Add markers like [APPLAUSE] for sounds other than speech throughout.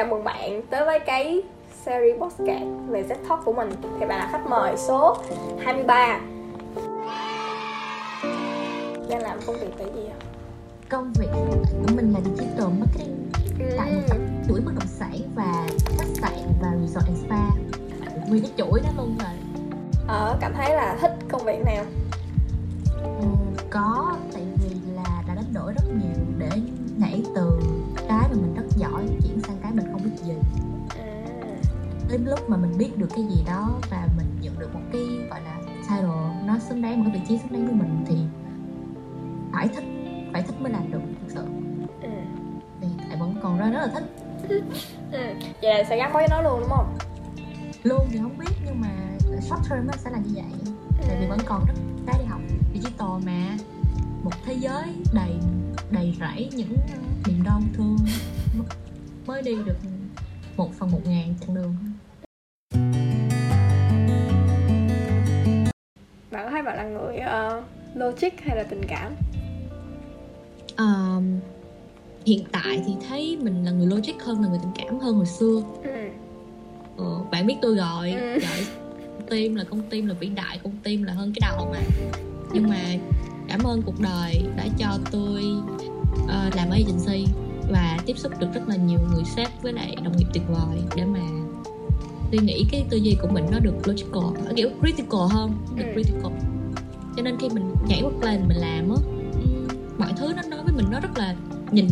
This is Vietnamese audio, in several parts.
chào mừng bạn tới với cái series podcast về Z Talk của mình Thì bạn là khách mời số 23 Đang làm công việc cái gì ạ? công việc của mình là digital marketing tại một Ừ. chuỗi bất động sản và khách sạn và resort and spa nguyên cái chuỗi đó luôn rồi Ờ, cảm thấy là thích công việc không? ừ, có đến lúc mà mình biết được cái gì đó và mình nhận được một cái gọi là title nó xứng đáng một cái vị trí xứng đáng với mình thì phải thích phải thích mới làm được thực sự. Ừ. thì tại vẫn còn rất rất là thích. [LAUGHS] Ừ. Vậy là sẽ gắn bó với nó luôn đúng không? luôn thì không biết nhưng mà short term nó sẽ là như vậy. Tại vì vẫn còn rất cái đi học digital mà. Một thế giới đầy đầy rẫy những niềm đau thương. [LAUGHS] Mới đi được một phần một ngàn chặng đường Bạn có thấy bạn là người ờ, logic hay là tình cảm? Ờm, hiện tại thì thấy mình là người logic hơn là người tình cảm hơn hồi xưa Ừ. ờ, bạn biết tôi gọi Ừ. gọi tim là con tim là vĩ đại con tim là hơn cái đầu mà nhưng mà cảm ơn cuộc đời đã cho tôi ờ, làm agency và tiếp xúc được rất là nhiều người sếp với lại đồng nghiệp tuyệt vời để mà suy nghĩ cái tư duy của mình nó được logical nó kiểu critical hơn được Ừ. critical. Cho nên khi mình nhảy một lên mình làm á ừm, mọi thứ nó nói với mình nó rất là nhịn.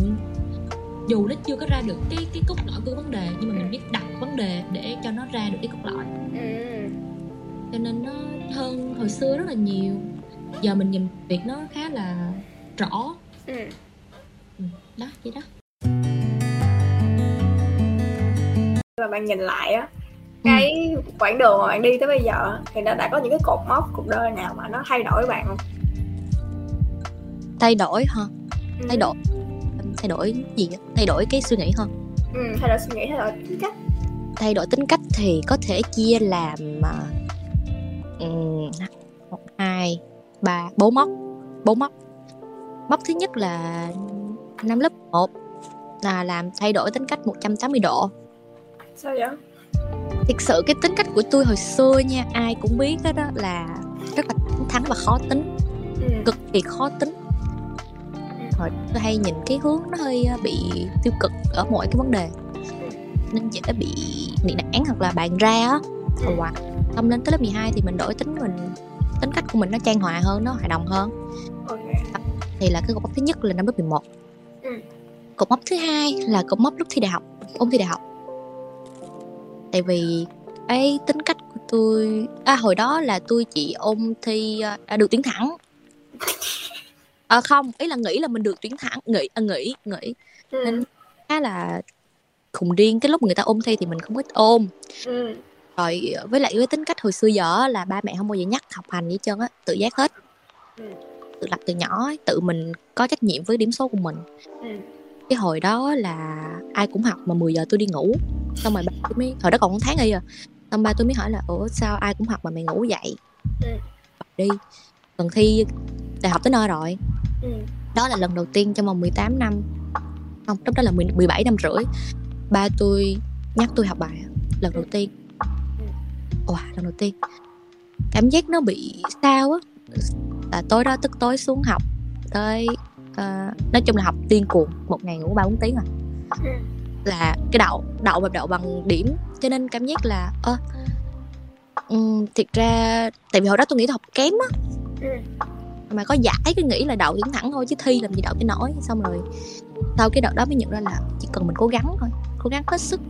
Dù nó chưa có ra được cái cái cốt lõi của vấn đề nhưng mà mình biết đặt vấn đề để cho nó ra được cái cốt lõi. Ừ. cho nên nó hơn hồi xưa rất là nhiều. Giờ mình nhìn việc nó khá là rõ. Ừ. Ừ, đó vậy đó. Và bạn nhìn lại á cái quãng đường mà bạn đi tới bây giờ thì nó đã có những cái cột mốc cuộc đời nào mà nó thay đổi bạn không? thay đổi hả Ừ. thay đổi thay đổi gì thay đổi cái suy nghĩ hả Ừ, thay đổi suy nghĩ, thay đổi tính cách. thay đổi tính cách thì có thể chia làm à, ừm, một hai ba bốn mốc bốn mốc mốc thứ nhất là năm lớp 1 là làm thay đổi tính cách 180 độ Sao vậy? Thực sự cái tính cách của tôi hồi xưa nha ai cũng biết đó, đó là rất là thẳng thắn và khó tính Ừ. cực kỳ khó tính. Hồi tôi hay nhìn cái hướng nó hơi bị tiêu cực ở mọi cái vấn đề. Nên dễ bị nị nản hoặc là bàn ra á. Ừ. hoặc xong lên tới lớp 12 thì mình đổi tính mình tính cách của mình nó trang hòa hơn nó hòa đồng hơn. Thì là cái cột mốc thứ nhất là năm lớp 11 Ừ. cột mốc thứ hai là cột mốc lúc thi đại học ôn thi đại học tại vì cái tính cách của tôi à, hồi đó là tôi chỉ ôn thi à, à, được tuyển thẳng à, không ý là nghĩ là mình được tuyển thẳng nghĩ à, nghĩ nghĩ Ừ. Nên- khá là khùng điên cái lúc người ta ôn thi thì mình không có ôn Ừ. rồi với lại với tính cách hồi xưa giờ là ba mẹ không bao giờ nhắc học hành gì trơn á tự giác hết Ừ. tự lập từ nhỏ ấy, tự mình có trách nhiệm với điểm số của mình Ừ. cái hồi đó là ai cũng học mà 10 giờ tôi đi ngủ xong rồi ba tôi mới hồi đó còn một tháng y à. Xong ba tôi mới hỏi là ủa sao ai cũng học mà mày ngủ vậy Ừ. đi. Gần thi đại học tới nơi rồi. Ừ. đó là lần đầu tiên trong vòng 18 năm. Không lúc đó là 10 17 năm rưỡi. Ba tôi nhắc tôi học bài lần đầu tiên. Wow lần đầu tiên. Cảm giác nó bị sao á. Là tối đó tức tối xuống học tới ờ, nói chung là học điên cuồng. Một ngày ngủ ba bốn tiếng à. Ừ. là cái đậu đậu và đậu bằng điểm. Cho nên cảm giác là ơ ừm, thiệt ra tại vì hồi đó tôi nghĩ tôi học kém á. Ừ. mà có giải cái nghĩ là đậu tuyển thẳng thôi chứ thi làm gì đậu cho nổi. Xong rồi sau cái đợt đó mới nhận ra là chỉ cần mình cố gắng thôi cố gắng hết sức.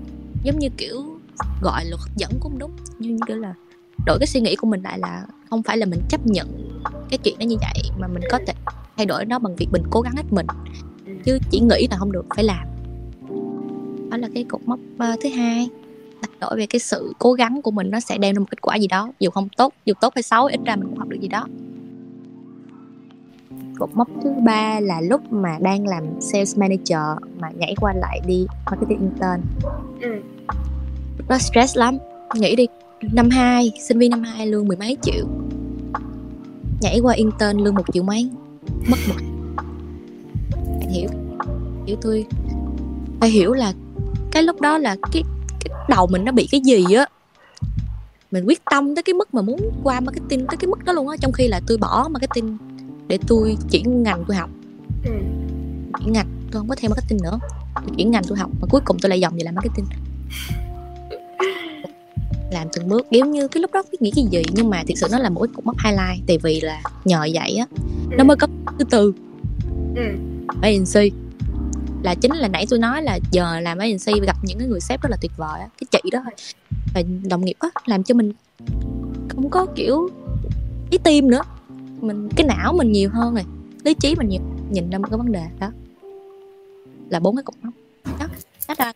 Giống như kiểu gọi là hấp dẫn cũng đúng. Nhưng kiểu là đổi cái suy nghĩ của mình lại là không phải là mình chấp nhận cái chuyện đó như vậy mà mình có thể thay đổi nó bằng việc mình cố gắng hết mình. Chứ chỉ nghĩ là không được phải làm đó là cái cột mốc ờ, thứ hai. Thay đổi về cái sự cố gắng của mình nó sẽ đem ra một kết quả gì đó. Dù không tốt dù tốt hay xấu ít ra mình cũng học được gì đó. Cột mốc thứ ba là lúc mà đang làm sales manager mà nhảy qua lại đi marketing intern. Ừ. đó stress lắm. Nghĩ đi. Năm hai sinh viên năm hai lương mười mấy triệu. Nhảy qua intern lương một triệu mấy. Mất một. Bạn hiểu. Hiểu tôi. Phải hiểu là cái lúc đó là cái cái đầu mình nó bị cái gì á? Mình quyết tâm tới cái mức mà muốn qua marketing tới cái mức đó luôn á trong khi là tôi bỏ marketing để tôi chuyển ngành tôi học. Ừ. chuyển ngành tôi không có theo marketing nữa. Tôi chuyển ngành tôi học mà cuối cùng tôi lại dòng về làm marketing. [LAUGHS] Làm từng bước kiểu như cái lúc đó biết nghĩ cái gì nhưng mà thực sự nó là một cái cục mốc highlight tại vì là nhờ vậy á nó mới có thứ tư. Ừ. agency là chính là nãy tôi nói là giờ làm agency gặp những cái người sếp rất là tuyệt vời á cái chị đó. Thôi và đồng nghiệp á làm cho mình không có kiểu ý tim nữa. Mình cái não mình nhiều hơn rồi lý trí mình nhiều nhìn ra một cái vấn đề đó. Là bốn cái cục mốc. Đó đó ra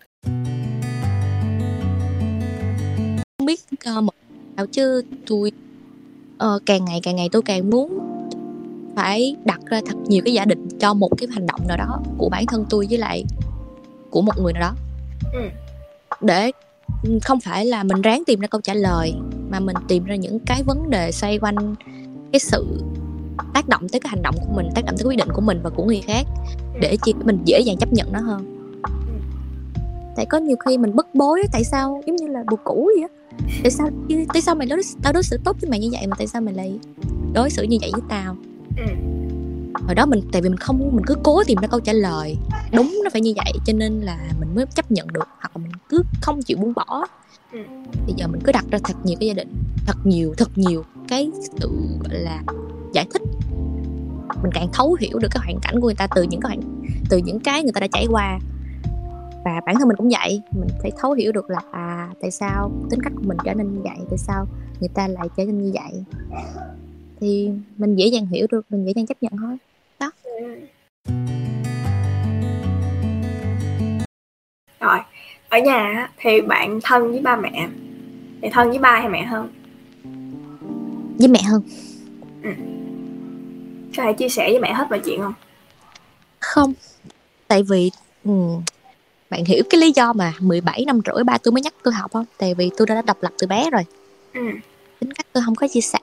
không biết uh, một nào chứ tôi uh, càng ngày càng ngày tôi càng muốn phải đặt ra thật nhiều cái giả định cho một cái hành động nào đó của bản thân tôi với lại của một người nào đó. Ừ. để không phải là mình ráng tìm ra câu trả lời mà mình tìm ra những cái vấn đề xoay quanh cái sự tác động tới cái hành động của mình tác động tới quyết định của mình và của người khác để chi mình dễ dàng chấp nhận nó hơn. Tại có nhiều khi mình bức bối tại sao giống như là bồ cũ vậy á? Tại sao tại sao mày đối tao đối xử tốt với mày như vậy mà tại sao mày lại đối xử như vậy với tao ừ. hồi đó mình tại vì mình không mình cứ cố tìm ra câu trả lời. Đúng nó phải như vậy cho nên là mình mới chấp nhận được hoặc là mình cứ không chịu buông bỏ. Ừ. bây giờ mình cứ đặt ra thật nhiều cái gia đình thật nhiều thật nhiều cái sự gọi là giải thích. Mình càng thấu hiểu được cái hoàn cảnh của người ta từ những cái hoàn từ những cái người ta đã trải qua. Và bản thân mình cũng vậy mình phải thấu hiểu được là à tại sao tính cách của mình trở nên như vậy tại sao người ta lại trở nên như vậy thì mình dễ dàng hiểu được mình dễ dàng chấp nhận thôi. Đó. Rồi ở nhà thì bạn thân với ba mẹ thì thân với ba hay mẹ hơn? Với mẹ hơn. Ừ. có thể chia sẻ với mẹ hết mọi chuyện không? Không. Tại vì ừ, bạn hiểu cái lý do mà 17 năm rưỡi ba tôi mới nhắc tôi học không? Tại vì tôi đã độc lập từ bé rồi. Ừ. tính cách tôi không có chia sẻ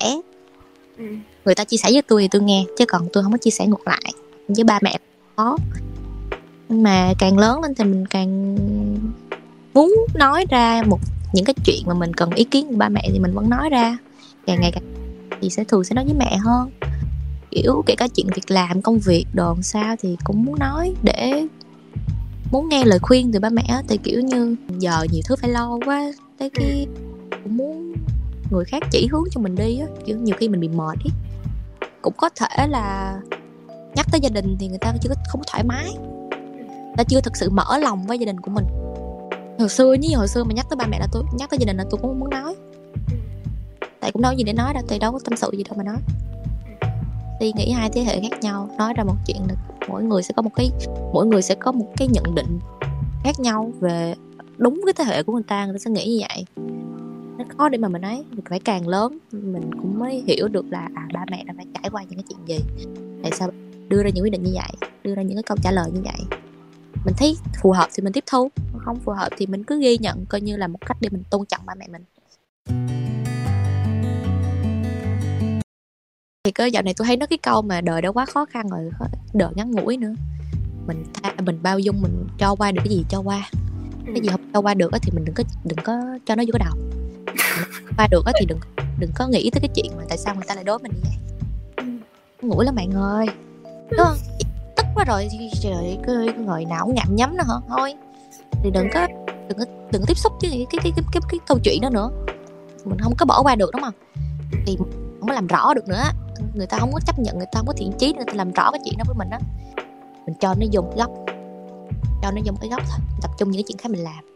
ừ. người ta chia sẻ với tôi thì tôi nghe, chứ còn tôi không có chia sẻ ngược lại với ba mẹ. Có nhưng mà càng lớn lên thì mình càng muốn nói ra một, những cái chuyện mà mình cần ý kiến của ba mẹ thì mình vẫn nói ra. Càng ngày càng thì sẽ thường sẽ nói với mẹ hơn. Kiểu kể cả chuyện việc làm, công việc, đồ sao thì cũng muốn nói để muốn nghe lời khuyên từ ba mẹ thì kiểu như giờ nhiều thứ phải lo quá, tới khi cũng muốn người khác chỉ hướng cho mình đi á, kiểu nhiều khi mình bị mệt ý cũng có thể là nhắc tới gia đình thì người ta chưa có, không có thoải mái, ta chưa thực sự mở lòng với gia đình của mình. Hồi xưa như hồi xưa mà nhắc tới ba mẹ là tôi, nhắc tới gia đình là tôi cũng không muốn nói. Tại cũng đâu có gì để nói đâu tôi đâu có tâm sự gì đâu mà nói. Suy nghĩ hai thế hệ khác nhau, nói ra một chuyện là mỗi người sẽ có một cái, mỗi người sẽ có một cái nhận định khác nhau về đúng cái thế hệ của người ta người ta sẽ nghĩ như vậy nó khó để mà mình ấy phải càng lớn mình cũng mới hiểu được là à ba mẹ đã phải trải qua những cái chuyện gì. Tại sao đưa ra những quyết định như vậy đưa ra những cái câu trả lời như vậy? Mình thấy phù hợp thì mình tiếp thu không phù hợp thì mình cứ ghi nhận coi như là một cách để mình tôn trọng ba mẹ mình. Thì cơ dạo này tôi thấy nó cái câu mà đời đã quá khó khăn rồi đời ngắn ngủi nữa. Mình tha, mình bao dung mình cho qua được cái gì cho qua. Cái gì không cho qua được thì mình đừng có đừng có cho nó vô cái đầu qua được thì đừng đừng có nghĩ tới cái chuyện mà tại sao người ta lại đối mình như vậy. Ngủ lắm bạn ơi. Đúng không? Tức quá rồi thì trời cái người nào cũng ngậm nhắm nữa hả? Thôi thì đừng có đừng có đừng có tiếp xúc với cái cái cái cái, cái, cái câu chuyện đó nữa. Mình không có bỏ qua được đúng không? Thì không có làm rõ được nữa người ta không có chấp nhận người ta không có thiện chí người ta làm rõ cái chuyện đó với mình á. Mình cho nó dùng góc. Cho nó dùng cái góc thôi. Tập trung những cái chuyện khác mình làm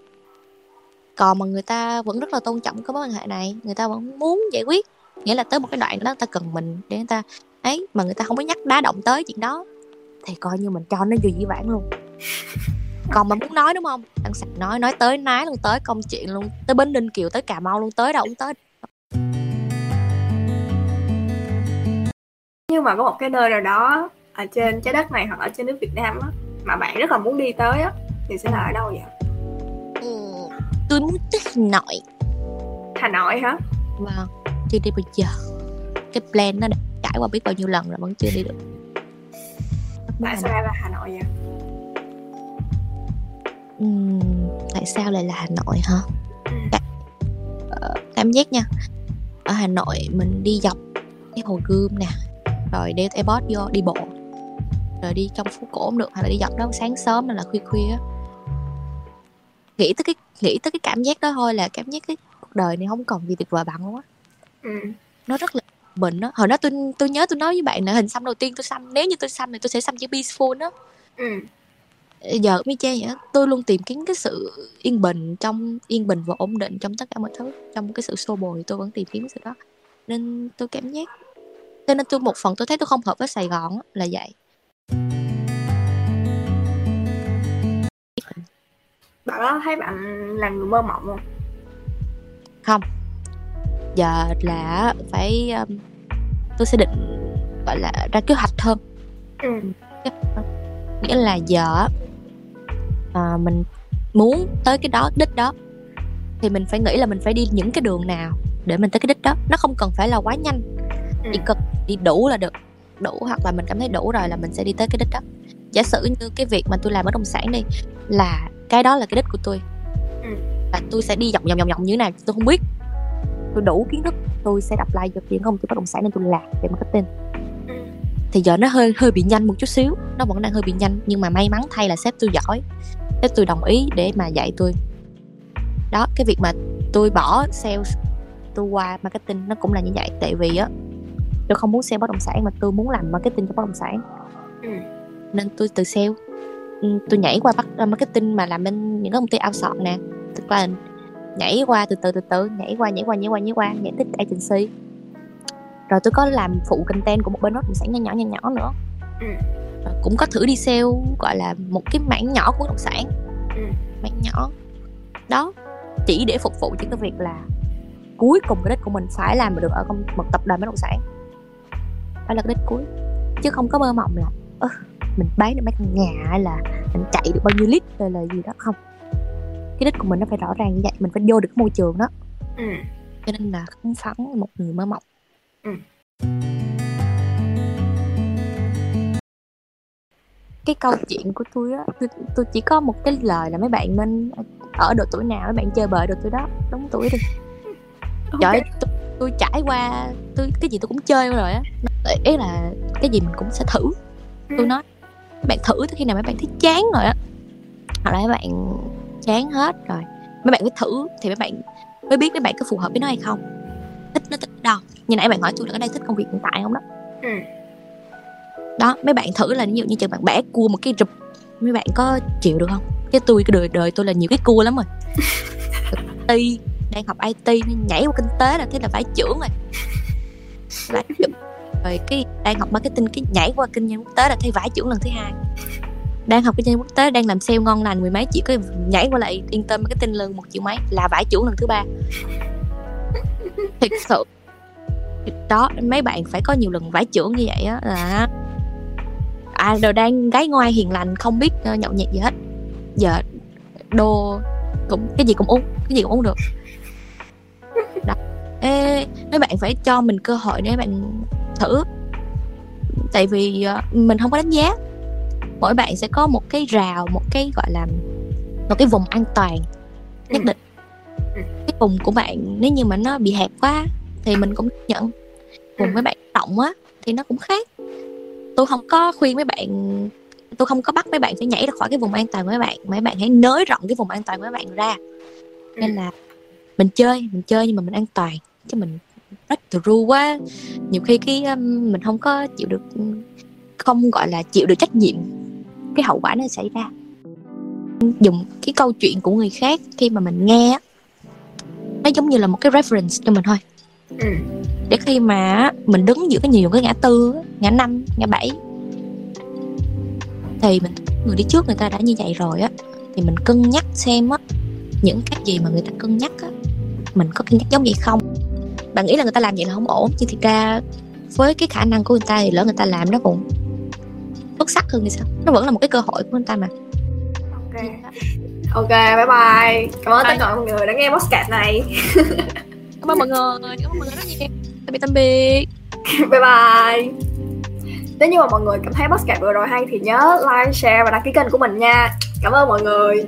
còn mà người ta vẫn rất là tôn trọng cái mối quan hệ này, người ta vẫn muốn giải quyết. Nghĩa là tới một cái đoạn đó, người ta cần mình để người ta, ấy, mà người ta không có nhắc đá động tới chuyện đó. Thì coi như mình cho nó vô dĩ vãng luôn. Còn mà muốn nói, đúng không? Ăn sạch nói nói tới nái luôn, tới công chuyện luôn, tới bến ninh kiều, tới cà mau luôn, tới đâu cũng tới. Nhưng mà có một cái nơi nào đó ở trên trái đất này hoặc ở trên nước Việt Nam á, mà bạn rất là muốn đi tới á, thì sẽ là ở đâu vậy? Ừ, tôi muốn tới Hà Nội. Hà Nội hả? Vâng, chưa đi bao giờ. Cái plan nó đã trải qua biết bao nhiêu lần rồi vẫn chưa đi được. Tại sao ra là Hà Nội vậy? Ừm, tại sao lại là Hà Nội hả? Cảm, ờ, cảm giác nha. Ở Hà Nội mình đi dọc cái hồ Gươm nè, rồi đeo AirPods vô đi bộ, rồi đi trong phố cổ cũng được, hoặc là đi dọc đó sáng sớm hay là khuya khuya á. Nghĩ tới cái nghĩ tới cái cảm giác đó thôi là cảm giác cái cuộc đời này không còn gì tuyệt vời bằng luôn á. ừ. Nó rất là bình á. Hồi đó tôi tôi nhớ tôi nói với bạn là hình xăm đầu tiên tôi xăm nếu như tôi xăm thì tôi sẽ xăm chữ peaceful á. Ừ. giờ mi chê vậy tôi luôn tìm kiếm cái sự yên bình trong yên bình và ổn định trong tất cả mọi thứ trong cái sự xô bồ thì tôi vẫn tìm kiếm cái sự đó nên tôi cảm giác cho nên tôi một phần tôi thấy tôi không hợp với Sài Gòn là vậy bạn có thấy bạn là người mơ mộng không? Không. Giờ là phải um, tôi sẽ định gọi là ra kế hoạch hơn. Ừ. Nghĩa là giờ à, mình muốn tới cái đó đích đó thì mình phải nghĩ là mình phải đi những cái đường nào để mình tới cái đích đó. Nó không cần phải là quá nhanh. Ừ. chỉ cần đi đủ là được. Đủ hoặc là mình cảm thấy đủ rồi là mình sẽ đi tới cái đích đó. Giả sử như cái việc mà tôi làm bất động sản đi là cái đó là cái đích của tôi. Ừ. và tôi sẽ đi vòng vòng vòng vòng như thế nào tôi không biết. Tôi đủ kiến thức. Tôi sẽ đọc lại cho chuyện công ty bất động sản nên tôi làm về marketing. Ừ. thì giờ nó hơi hơi bị nhanh một chút xíu. Nó vẫn đang hơi bị nhanh nhưng mà may mắn thay là sếp tôi giỏi. Sếp tôi đồng ý để mà dạy tôi. Đó cái việc mà tôi bỏ sales tôi qua marketing nó cũng là như vậy. Tại vì á tôi không muốn sale bất động sản mà tôi muốn làm marketing cho bất động sản. Ừ. nên tôi từ sale tôi nhảy qua bắt marketing mà làm bên những cái công ty outsource nè. Tức là nhảy qua từ từ từ từ nhảy qua nhảy qua nhảy qua nhảy qua nhảy tới agency. Rồi tôi có làm phụ content của một bên bất động sản nhỏ nhỏ nhỏ nhỏ nữa. Ừ. rồi cũng có thử đi sale gọi là một cái mảng nhỏ của bất động sản. Ừ. mảng nhỏ. Đó chỉ để phục vụ cho cái việc là cuối cùng cái đích của mình phải làm được ở công, một tập đoàn bất động sản. Phải là cái đích cuối. Chứ không có mơ mộng là mình bán được mấy căn nhà hay là mình chạy được bao nhiêu lít hay là gì đó không. Cái đích của mình nó phải rõ ràng như vậy mình phải vô được cái môi trường đó. Ừ. cho nên là không phấn một người mơ mộng. Ừ. cái câu chuyện của tôi á tôi, tôi chỉ có một cái lời là mấy bạn nên ở độ tuổi nào mấy bạn chơi bời độ tuổi đó đúng tuổi đi. Trời ơi, tôi, tôi trải qua tôi cái gì tôi cũng chơi rồi á. Ý là cái gì mình cũng sẽ thử. Tôi Ừ. nói bạn thử tới khi nào mấy bạn thấy chán rồi á. Hoặc là mấy bạn chán hết rồi. Mấy bạn mới thử thì mấy bạn mới biết mấy bạn có phù hợp với nó hay không. Thích nó thích đâu như nãy bạn hỏi tôi là ở đây thích công việc hiện tại không đó. Ừ. đó mấy bạn thử là ví dụ như chừng bạn bẻ cua một cái rụp mấy bạn có chịu được không? Cái tôi cái đời đời tôi là nhiều cái cua lắm rồi. [LAUGHS] IT đang học IT nhảy qua kinh tế là thế là phải trưởng rồi. Vải trưởng rồi cái đang học marketing cái nhảy qua kinh doanh quốc tế là thấy vải trưởng lần thứ hai. Đang học kinh doanh quốc tế đang làm sale ngon lành mười mấy triệu cái nhảy qua lại yên tâm marketing lương một triệu mấy là vải trưởng lần thứ ba. Thật sự. Đó mấy bạn phải có nhiều lần vải trưởng như vậy á là à rồi đang gái ngoai hiền lành không biết ờ, nhậu nhẹt gì hết. Giờ đồ cũng cái gì cũng uống cái gì cũng uống được. Đó. Ê, mấy bạn phải cho mình cơ hội để bạn thử. Tại vì ờ, mình không có đánh giá. Mỗi bạn sẽ có một cái rào một cái gọi là một cái vùng an toàn nhất Ừ. định. Ừ. cái vùng của bạn nếu như mà nó bị hẹp quá thì mình cũng nhận. Vùng Ừ. mấy bạn rộng á thì nó cũng khác. Tôi không có khuyên mấy bạn tôi không có bắt mấy bạn phải nhảy ra khỏi cái vùng an toàn của mấy bạn. Mấy bạn hãy nới rộng cái vùng an toàn của mấy bạn ra. Nên là mình chơi mình chơi nhưng mà mình an toàn chứ mình break the rule quá. Nhiều khi cái um, mình không có chịu được không gọi là chịu được trách nhiệm cái hậu quả nó xảy ra. Dùng cái câu chuyện của người khác khi mà mình nghe nó giống như là một cái reference cho mình thôi. Ừ. để khi mà mình đứng giữa cái nhiều cái ngã tư ngã năm ngã bảy thì mình người đi trước người ta đã như vậy rồi á thì mình cân nhắc xem á những cái gì mà người ta cân nhắc á mình có cân nhắc giống vậy không bạn nghĩ là người ta làm vậy là không ổn nhưng thực ra với cái khả năng của người ta thì lỡ người ta làm nó cũng xuất sắc hơn thì sao? Nó vẫn là một cái cơ hội của người ta mà. Ok. Ok bye bye. Cảm ơn tất cả mọi người đã nghe podcast này. [LAUGHS] Cảm ơn mọi người. Cảm ơn mọi người rất nhiều. Tạm biệt tạm biệt. [LAUGHS] Bye bye. Nếu như mà mọi người cảm thấy podcast vừa rồi hay thì nhớ like share và đăng ký kênh của mình nha. Cảm ơn mọi người